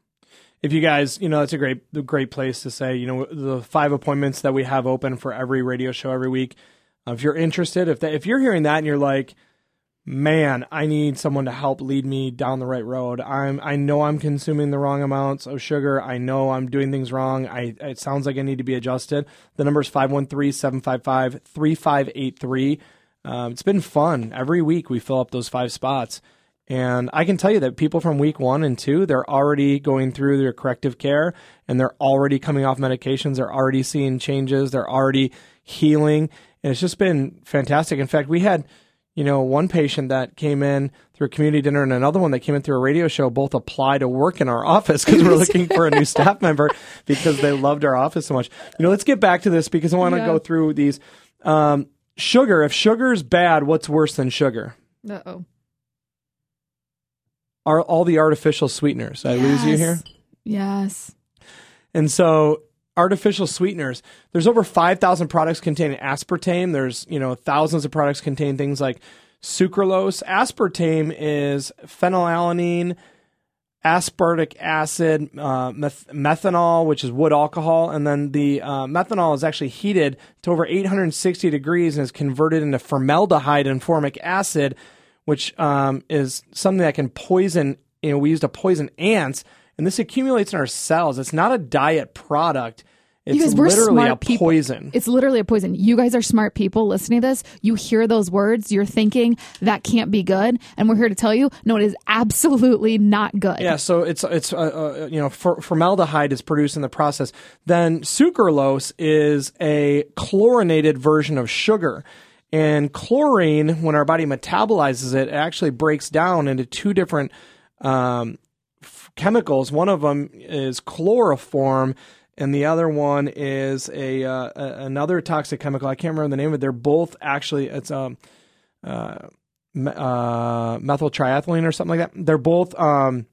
If you guys, you know, that's a great, great place to say, you know, the five appointments that we have open for every radio show every week. Uh, if you're interested, if that, if you're hearing that and you're like, man, I need someone to help lead me down the right road. I'm, I know I'm consuming the wrong amounts of sugar. I know I'm doing things wrong. I, it sounds like I need to be adjusted. The number is 513-755-3583. Um, it's been fun. Every week we fill up those five spots. And I can tell you that people from week one and two, they're already going through their corrective care and they're already coming off medications. They're already seeing changes. They're already healing. And it's just been fantastic. In fact, we had, you know, one patient that came in through a community dinner and another one that came in through a radio show both apply to work in our office because we're looking for a new staff member because they loved our office so much. You know, let's get back to this because I want to Yeah. go through these. Um, sugar, if sugar's bad, what's worse than sugar? Uh oh. Are all the artificial sweeteners. I lose you here. Yes. And so artificial sweeteners, there's over 5,000 products containing aspartame. There's, you know, thousands of products contain things like sucralose. Aspartame is phenylalanine, aspartic acid, uh, meth- methanol, which is wood alcohol, and then the uh, methanol is actually heated to over 860 degrees and is converted into formaldehyde and formic acid, which um, is something that can poison. You know, we use to poison ants, and this accumulates in our cells. It's not a diet product. It's guys, we're literally smart a people. poison. It's literally a poison. You guys are smart people listening to this. You hear those words, you're thinking that can't be good, and we're here to tell you, no, it is absolutely not good. Yeah, so it's it's uh, uh, you know for, formaldehyde is produced in the process. Then sucralose is a chlorinated version of sugar, and chlorine, when our body metabolizes it, it actually breaks down into two different um, f- chemicals. One of them is chloroform. And the other one is a, uh, a another toxic chemical. I can't remember the name of it. They're both actually it's um uh, me- uh, methyl triethylene or something like that. They're both um,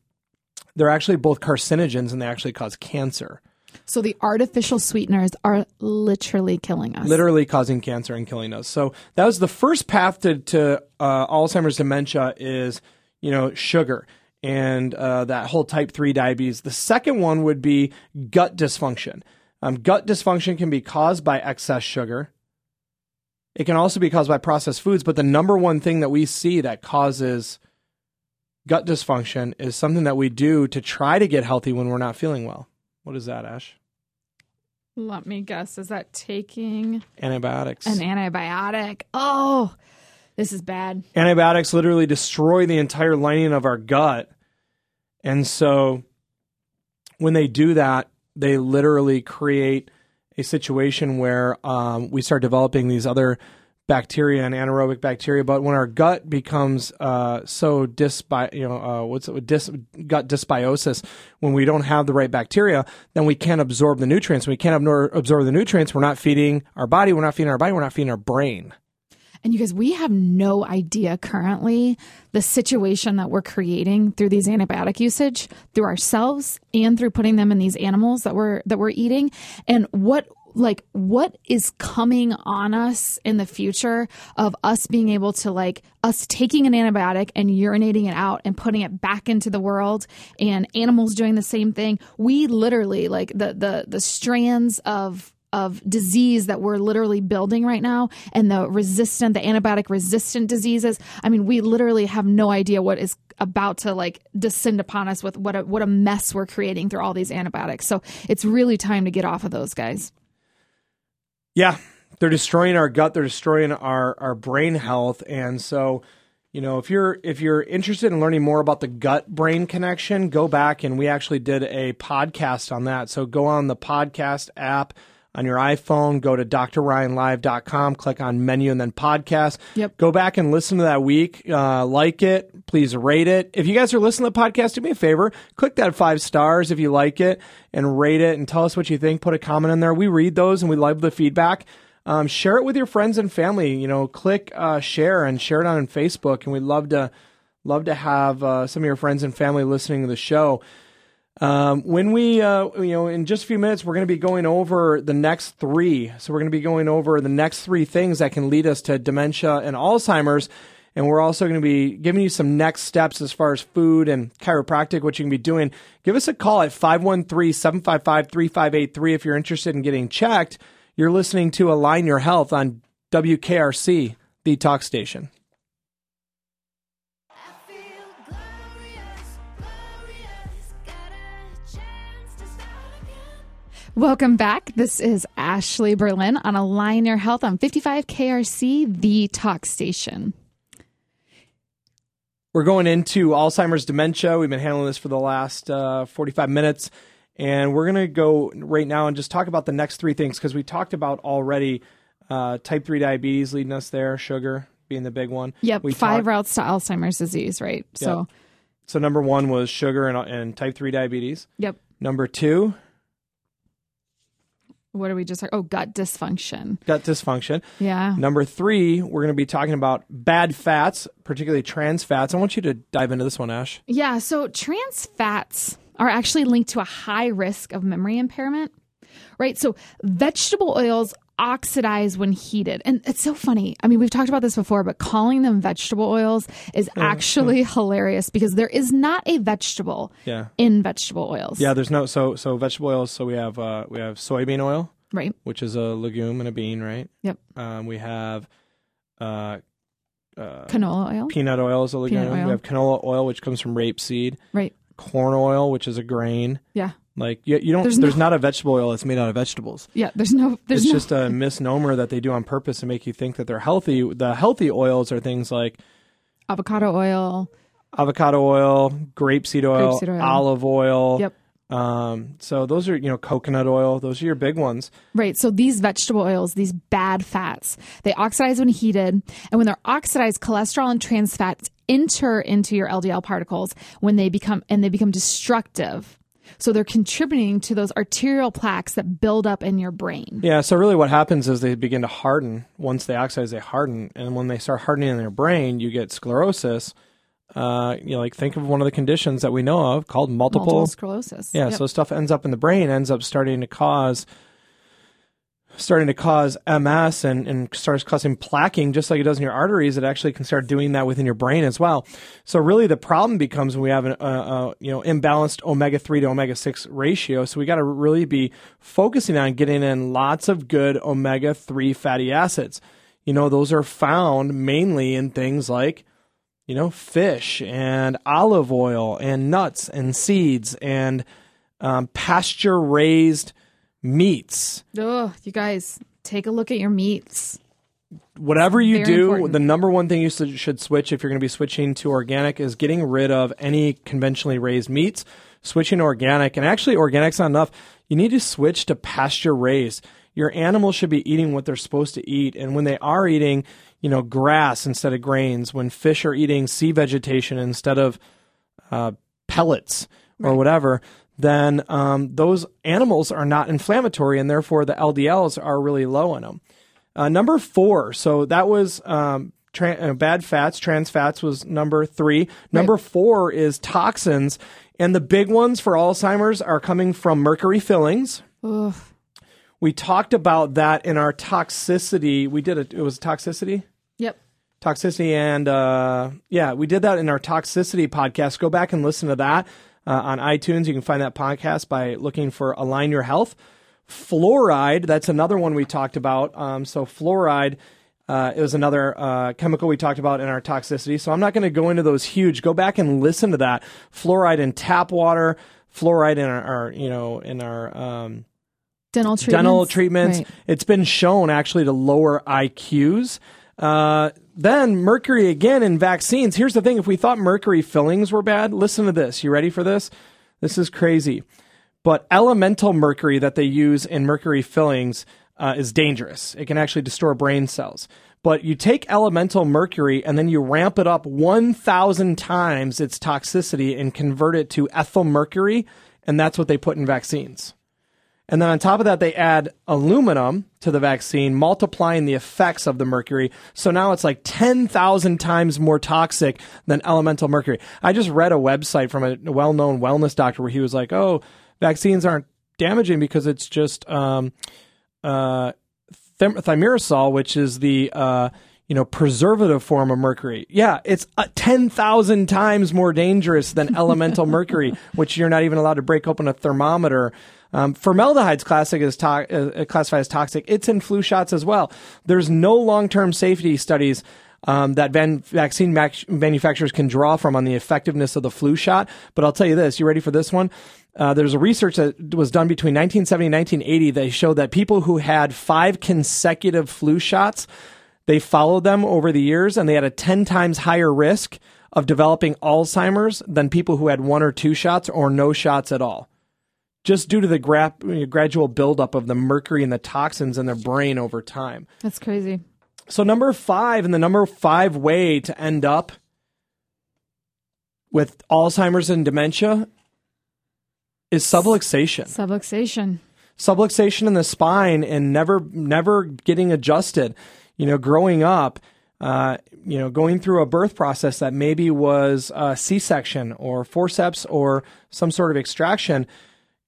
they're actually both carcinogens and they actually cause cancer, So the artificial sweeteners are literally killing us. literally causing cancer and killing us. So that was the first path to, to uh, Alzheimer's dementia is you know sugar and uh, that whole type three diabetes. The second one would be gut dysfunction. Um, gut dysfunction can be caused by excess sugar. It can also be caused by processed foods, but the number one thing that we see that causes gut dysfunction is something that we do to try to get healthy when we're not feeling well. What is that, Ash? Let me guess. Is that taking Antibiotics. an antibiotic? Oh, this is bad. Antibiotics literally destroy the entire lining of our gut. And so when they do that, they literally create a situation where um, we start developing these other bacteria and anaerobic bacteria. But when our gut becomes uh, so dysbi, you know, uh, what's it, dis, gut dysbiosis, when we don't have the right bacteria, then we can't absorb the nutrients. When we can't absorb the nutrients, we're not feeding our body. We're not feeding our body. We're not feeding our brain. And you guys, we have no idea currently the situation that we're creating through these antibiotic usage, through ourselves and through putting them in these animals that we're that we're eating, and what like what is coming on us in the future of us being able to like us taking an antibiotic and urinating it out and putting it back into the world and animals doing the same thing? We literally like the the the strands of of disease that we're literally building right now and the resistant the antibiotic resistant diseases i mean we literally have no idea what is about to like descend upon us with what a, what a mess we're creating through all these antibiotics. So it's really time to get off of those guys Yeah, they're destroying our gut. They're destroying our our brain health. And so, you know, if you're if you're interested in learning more about the gut brain connection, go back and we actually did a podcast on that. So go on the podcast app on your iPhone, go to drryanlive.com, click on menu and then podcast. Yep. Go back and listen to that week. Uh, like it. Please rate it. If you guys are listening to the podcast, do me a favor. Click that five stars if you like it and rate it and tell us what you think. Put a comment in there. We read those and we love the feedback. Um, share it with your friends and family. You know, click uh, share and share it on Facebook. And we'd love to love to have uh, some of your friends and family listening to the show. Um, when we, uh, you know, in just a few minutes, we're going to be going over the next three. So we're going to be going over the next three things that can lead us to dementia and Alzheimer's. And we're also going to be giving you some next steps as far as food and chiropractic, what you can be doing. Give us a call at 513 755 3583 if you're interested in getting checked. You're listening to Align Your Health on WKRC, the talk station. Welcome back. This is Ashley Berlin on Align Your Health on 55 KRC, the talk station. We're going into Alzheimer's dementia. We've been handling this for the last uh, 45 minutes. And we're going to go right now and just talk about the next three things because we talked about already uh, type 3 diabetes leading us there, sugar being the big one. Yep, We five talked- routes to Alzheimer's disease, right? So, So, number one was sugar and, and type 3 diabetes. yep. Number two, What are we just Oh, gut dysfunction. gut dysfunction. Yeah. Number three, we're going to be talking about bad fats, particularly trans fats. I want you to dive into this one, Ash. Yeah, so trans fats are actually linked to a high risk of memory impairment, right? So vegetable oils oxidize when heated. And it's so funny. I mean, we've talked about this before, but calling them vegetable oils is actually hilarious because there is not a vegetable Yeah. in vegetable oils. Yeah, there's no so so vegetable oils. So we have uh, we have soybean oil, Right. which is a legume and a bean, right? Yep. Um, we have uh, uh, Canola oil. peanut oil is a legume. Oil. We have canola oil, which comes from rapeseed. Right. Corn oil, which is a grain. Yeah. Like you, you don't. There's There's, no- not a vegetable oil that's made out of vegetables. Yeah, there's no there's it's no just a misnomer that they do on purpose to make you think that they're healthy. The healthy oils are things like avocado oil. avocado oil, grapeseed oil, Grapeseed oil. olive oil. Yep. Um, so those are you know coconut oil. Those are your big ones. Right. So these vegetable oils, these bad fats, they oxidize when heated. And when they're oxidized, cholesterol and trans fats enter into your LDL particles when they become and they become destructive. So they're contributing to those arterial plaques that build up in your brain. Yeah. So really, what happens is they begin to harden. Once they oxidize, they harden, and when they start hardening in their brain, you get sclerosis. Uh, you know, like think of one of the conditions that we know of called multiple. Multiple sclerosis. yeah. Yep. So stuff ends up in the brain, ends up starting to cause. Starting to cause MS and, and starts causing plaquing just like it does in your arteries. It actually can start doing that within your brain as well. So really, the problem becomes when we have an uh, uh, you know imbalanced omega three to omega six ratio. So we got to really be focusing on getting in lots of good omega three fatty acids. You know, those are found mainly in things like you know fish and olive oil and nuts and seeds and um, pasture raised meats. Ugh, you guys, take a look at your meats. whatever you Very do, important. the number one thing you should should switch if you're going to be switching to organic is getting rid of any conventionally raised meats, switching to organic. And actually, organic's not enough. You need to switch to pasture raised. Your animals should be eating what they're supposed to eat. And when they are eating, you know, grass instead of grains, when fish are eating sea vegetation instead of uh, pellets or whatever, then um, those animals are not inflammatory, and therefore the LDLs are really low in them. Uh, number four, so that was um, tra- uh, bad fats. Trans fats was number three. Number four is toxins, and the big ones for Alzheimer's are coming from mercury fillings. We talked about that in our toxicity. We did it. It was toxicity Yep. toxicity and uh, yeah we did that in our toxicity podcast go back and listen to that uh, on itunes you can find that podcast by looking for align your health fluoride that's another one we talked about um, so fluoride uh, is another uh, chemical we talked about in our toxicity so i'm not going to go into those huge go back and listen to that fluoride in tap water fluoride in our, our you know in our um, Dental treatments. dental treatments. Right. It's been shown actually to lower IQs. Uh, then mercury again in vaccines. Here's the thing: if we thought mercury fillings were bad, listen to this. You ready for this? This is crazy. But elemental mercury that they use in mercury fillings uh, is dangerous. It can actually destroy brain cells. But you take elemental mercury and then you ramp it up 1,000 times its toxicity and convert it to ethyl mercury, and that's what they put in vaccines. And then on top of that, they add aluminum to the vaccine, multiplying the effects of the mercury. So now it's like 10,000 times more toxic than elemental mercury. I just read a website from a well known wellness doctor where he was like, oh, vaccines aren't damaging because it's just um, uh, thimerosal, which is the. Uh, you know, preservative form of mercury. Yeah, it's uh, 10,000 times more dangerous than elemental mercury, which you're not even allowed to break open a thermometer. Um, formaldehyde's classic is to- uh, classified as toxic. It's in flu shots as well. There's no long-term safety studies um, that van- vaccine manufacturers can draw from on the effectiveness of the flu shot. But I'll tell you this: you ready for this one? Uh, there's a research that was done between 1970 and 1980 that showed that people who had five consecutive flu shots, they followed them over the years, and they had a 10 times higher risk of developing Alzheimer's than people who had one or two shots or no shots at all just due to the gra- gradual buildup of the mercury and the toxins in their brain over time. That's crazy. So number five, and the number five way to end up with Alzheimer's and dementia is subluxation. Subluxation. Subluxation in the spine and never never getting adjusted. You know, growing up, uh, you know, going through a birth process that maybe was a C-section or forceps or some sort of extraction,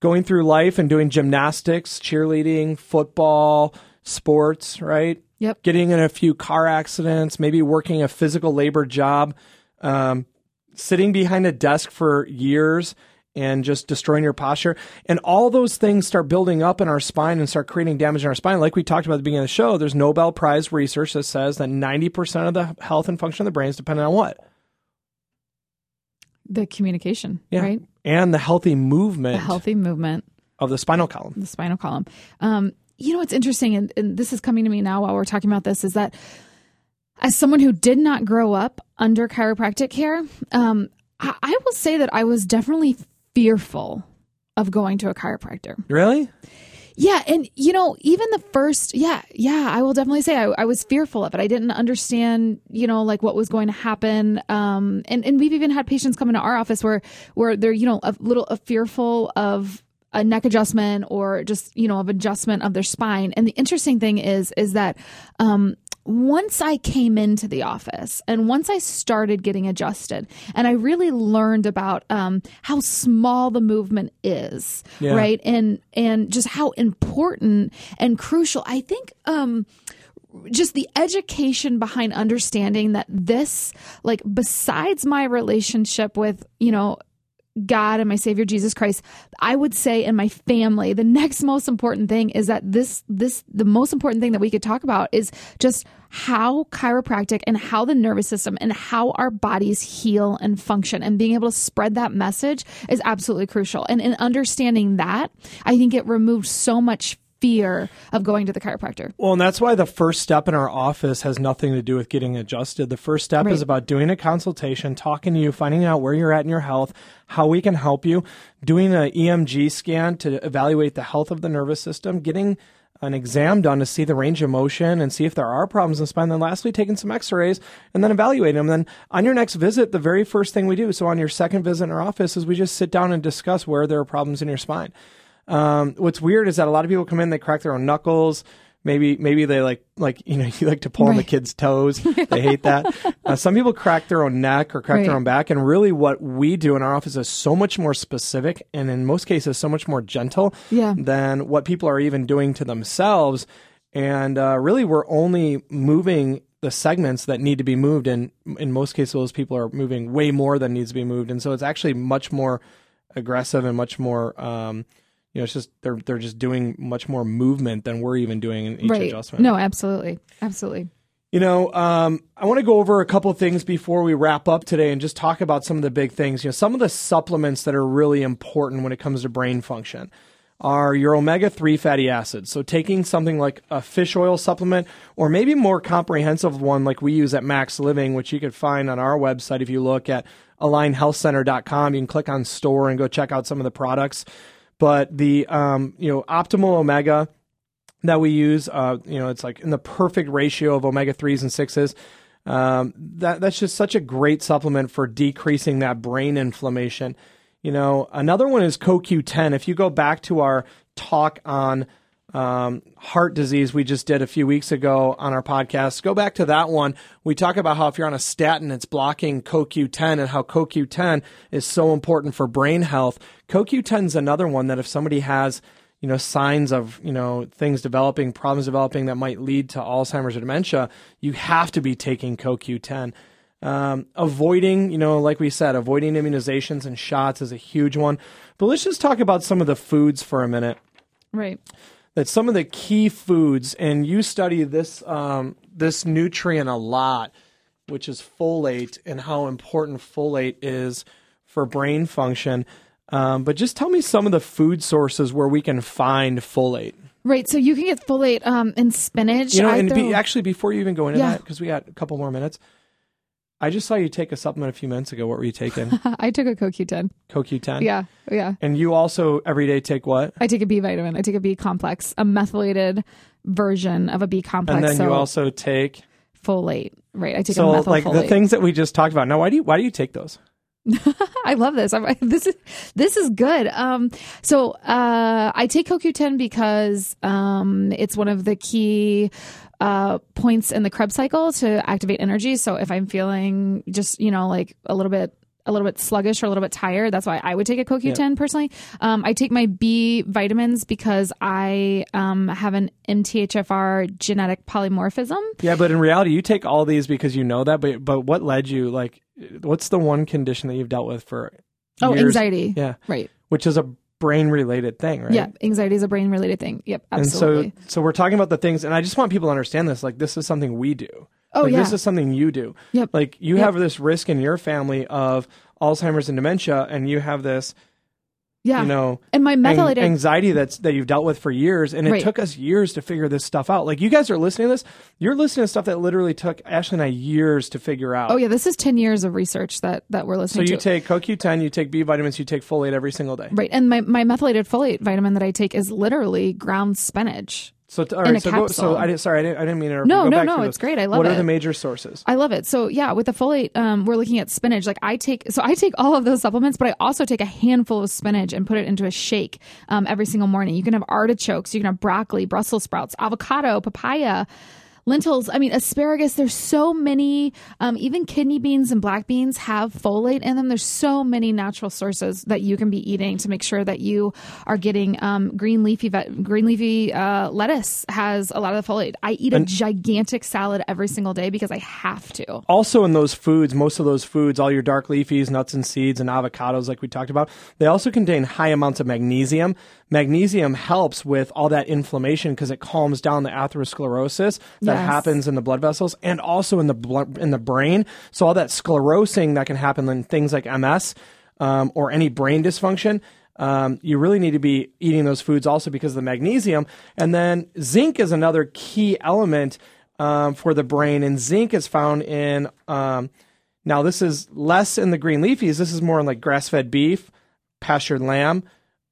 going through life and doing gymnastics, cheerleading, football, sports, right? Yep. getting in a few car accidents, maybe working a physical labor job, um, sitting behind a desk for years and just destroying your posture. And all those things start building up in our spine and start creating damage in our spine. Like we talked about at the beginning of the show, there's Nobel Prize research that says that 90% of the health and function of the brain is dependent on what? the communication, Yeah. right? and the healthy movement The healthy movement, of the spinal column. the spinal column. Um, you know what's interesting, and, and this is coming to me now while we're talking about this, is that as someone who did not grow up under chiropractic care, um, I, I will say that I was definitely fearful of going to a chiropractor. Really? Yeah, and you know, even the first, yeah, yeah, I will definitely say I, I was fearful of it. I didn't understand, you know, like what was going to happen. Um, and and we've even had patients come into our office where where they're you know a little uh, fearful of a neck adjustment or just you know of adjustment of their spine. And the interesting thing is is that um, once I came into the office and once I started getting adjusted and I really learned about um, how small the movement is, Yeah. right? And and just how important and crucial. I think um just the education behind understanding that this like besides my relationship with, you know, God and my Savior Jesus Christ, I would say in my family, the next most important thing is that this this the most important thing that we could talk about is just how chiropractic and how the nervous system and how our bodies heal and function and being able to spread that message is absolutely crucial. And in understanding that, I think it removed so much fear of going to the chiropractor. Well, and that's why the first step in our office has nothing to do with getting adjusted. The first step Right. is about doing a consultation, talking to you, finding out where you're at in your health, how we can help you, doing an EMG scan to evaluate the health of the nervous system, getting an exam done to see the range of motion and see if there are problems in the spine. Then lastly, taking some x-rays and then evaluating them. Then on your next visit, the very first thing we do, so on your second visit in our office is we just sit down and discuss where there are problems in your spine. Um, what's weird is that a lot of people come in, they crack their own knuckles. Maybe, maybe they like, like, you know, you like to pull on the kids' toes. They hate that. Uh, some people crack their own neck or crack their own back. And really what we do in our office is so much more specific and in most cases, so much more gentle Yeah. than what people are even doing to themselves. And, uh, really we're only moving the segments that need to be moved. And in most cases, those people are moving way more than needs to be moved. And so it's actually much more aggressive and much more, um, you know, it's just they're they're just doing much more movement than we're even doing in each right. adjustment. No, absolutely. Absolutely. You know, um, I want to go over a couple things before we wrap up today and just talk about some of the big things. You know, some of the supplements that are really important when it comes to brain function are your omega 3 fatty acids. So, taking something like a fish oil supplement or maybe more comprehensive one like we use at Max Living, which you could find on our website if you look at alignhealthcenter.com. You can click on store and go check out some of the products. But the, um, you know, optimal omega that we use. Uh, you know, it's like in the perfect ratio of omega threes and sixes. Um, that that's just such a great supplement for decreasing that brain inflammation. You know, another one is CoQ10. If you go back to our talk on um, heart disease we just did a few weeks ago on our podcast, go back to that one. We talk about how if you're on a statin, it's blocking CoQ10 and how CoQ10 is so important for brain health. CoQ10 is another one that if somebody has you know signs of you know things developing problems developing that might lead to alzheimer's or dementia you have to be taking coq10 um, avoiding you know like we said avoiding immunizations and shots is a huge one but let's just talk about some of the foods for a minute Right. That some of the key foods, and you study this um, this nutrient a lot, which is folate, and how important folate is for brain function. Um, but just tell me some of the food sources where we can find folate. Right. So you can get folate um, in spinach. You know, and be, actually, before you even go into Yeah. that, because we got a couple more minutes, I just saw you take a supplement a few minutes ago. What were you taking? I took a CoQ10. CoQ10. Yeah. Yeah. And you also every day take what? I take a B vitamin. I take a B complex, a methylated version of a B complex. And then so you also take. folate. Right. I take So, a methylfolate. like the things that we just talked about. Now, why do you why do you take those? I love this. I'm, this is this is good. Um, so uh, I take CoQ10 because um, it's one of the key uh, points in the Krebs cycle to activate energy. So if I'm feeling just you know like a little bit a little bit sluggish or a little bit tired, that's why I would take a CoQ10 personally. Um, I take my B vitamins because I um, have an MTHFR genetic polymorphism. Yeah, but in reality, you take all these because you know that. But but what led you? Like, what's the one condition that you've dealt with for? Oh, years? anxiety. Yeah, Right. which is a brain related thing, right? Yeah, anxiety is a brain related thing. Yep, absolutely. And so so we're talking about the things, and I just want people to understand this. Like, this is something we do. Oh, like, This is something you do. Yep. Like you Yep. have this risk in your family of Alzheimer's and dementia, and you have this, Yeah. you know, and my methylated anxiety that's that you've dealt with for years, and it Right. took us years to figure this stuff out. Like you guys are listening to this, you're listening to stuff that literally took Ashley and I years to figure out. Oh yeah, this is 10 years of research that that we're listening. To. So you to. take CoQ10, you take B vitamins, you take folate every single day. right. And my my methylated folate vitamin that I take is literally ground spinach. So all right, so go, so. I didn't, sorry, I didn't, I didn't mean to. No. Go no, back no, it's great. I love it. What are the major sources? I love it. So yeah, with the folate, um, we're looking at spinach. Like I take, so I take all of those supplements, but I also take a handful of spinach and put it into a shake um, every single morning. You can have artichokes, you can have broccoli, Brussels sprouts, avocado, papaya. Lentils, I mean, asparagus, there's so many, um, even kidney beans and black beans have folate in them. There's so many natural sources that you can be eating to make sure that you are getting um, green leafy, green leafy uh, lettuce has a lot of the folate. I eat a gigantic salad every single day because I have to. also in those foods, most of those foods, all your dark leafies, nuts and seeds, and avocados, like we talked about, they also contain high amounts of magnesium. Magnesium helps with all that inflammation because it calms down the atherosclerosis that Yes. happens in the blood vessels and also in the blood in the brain. So all that sclerosing that can happen in things like MS um, or any brain dysfunction. Um, you really need to be eating those foods also because of the magnesium. And then zinc is another key element um, for the brain, and zinc is found in. Um, now, this is less in the green leafies. This is more in like grass-fed beef, pastured lamb,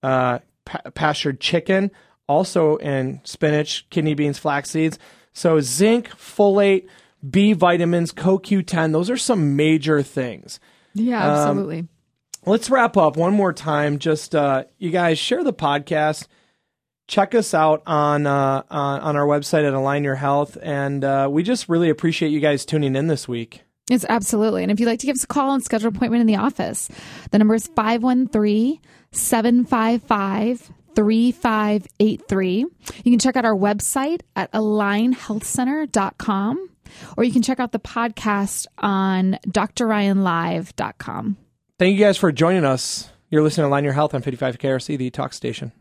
uh, pa- pastured chicken, also in spinach, kidney beans, flax seeds. So zinc, folate, B vitamins, CoQ10. Those are some major things. Yeah, Um, absolutely. Let's wrap up one more time. Just uh, you guys share the podcast. Check us out on uh, on, on our website at Align Your Health, and uh, we just really appreciate you guys tuning in this week. It's absolutely. And if you'd like to give us a call and schedule an appointment in the office, the number is 513 755 3583. You can check out our website at alignhealthcenter.com or you can check out the podcast on drryanlive.com. Thank you guys for joining us. You're listening to Align Your Health on 55 KRC, the talk station.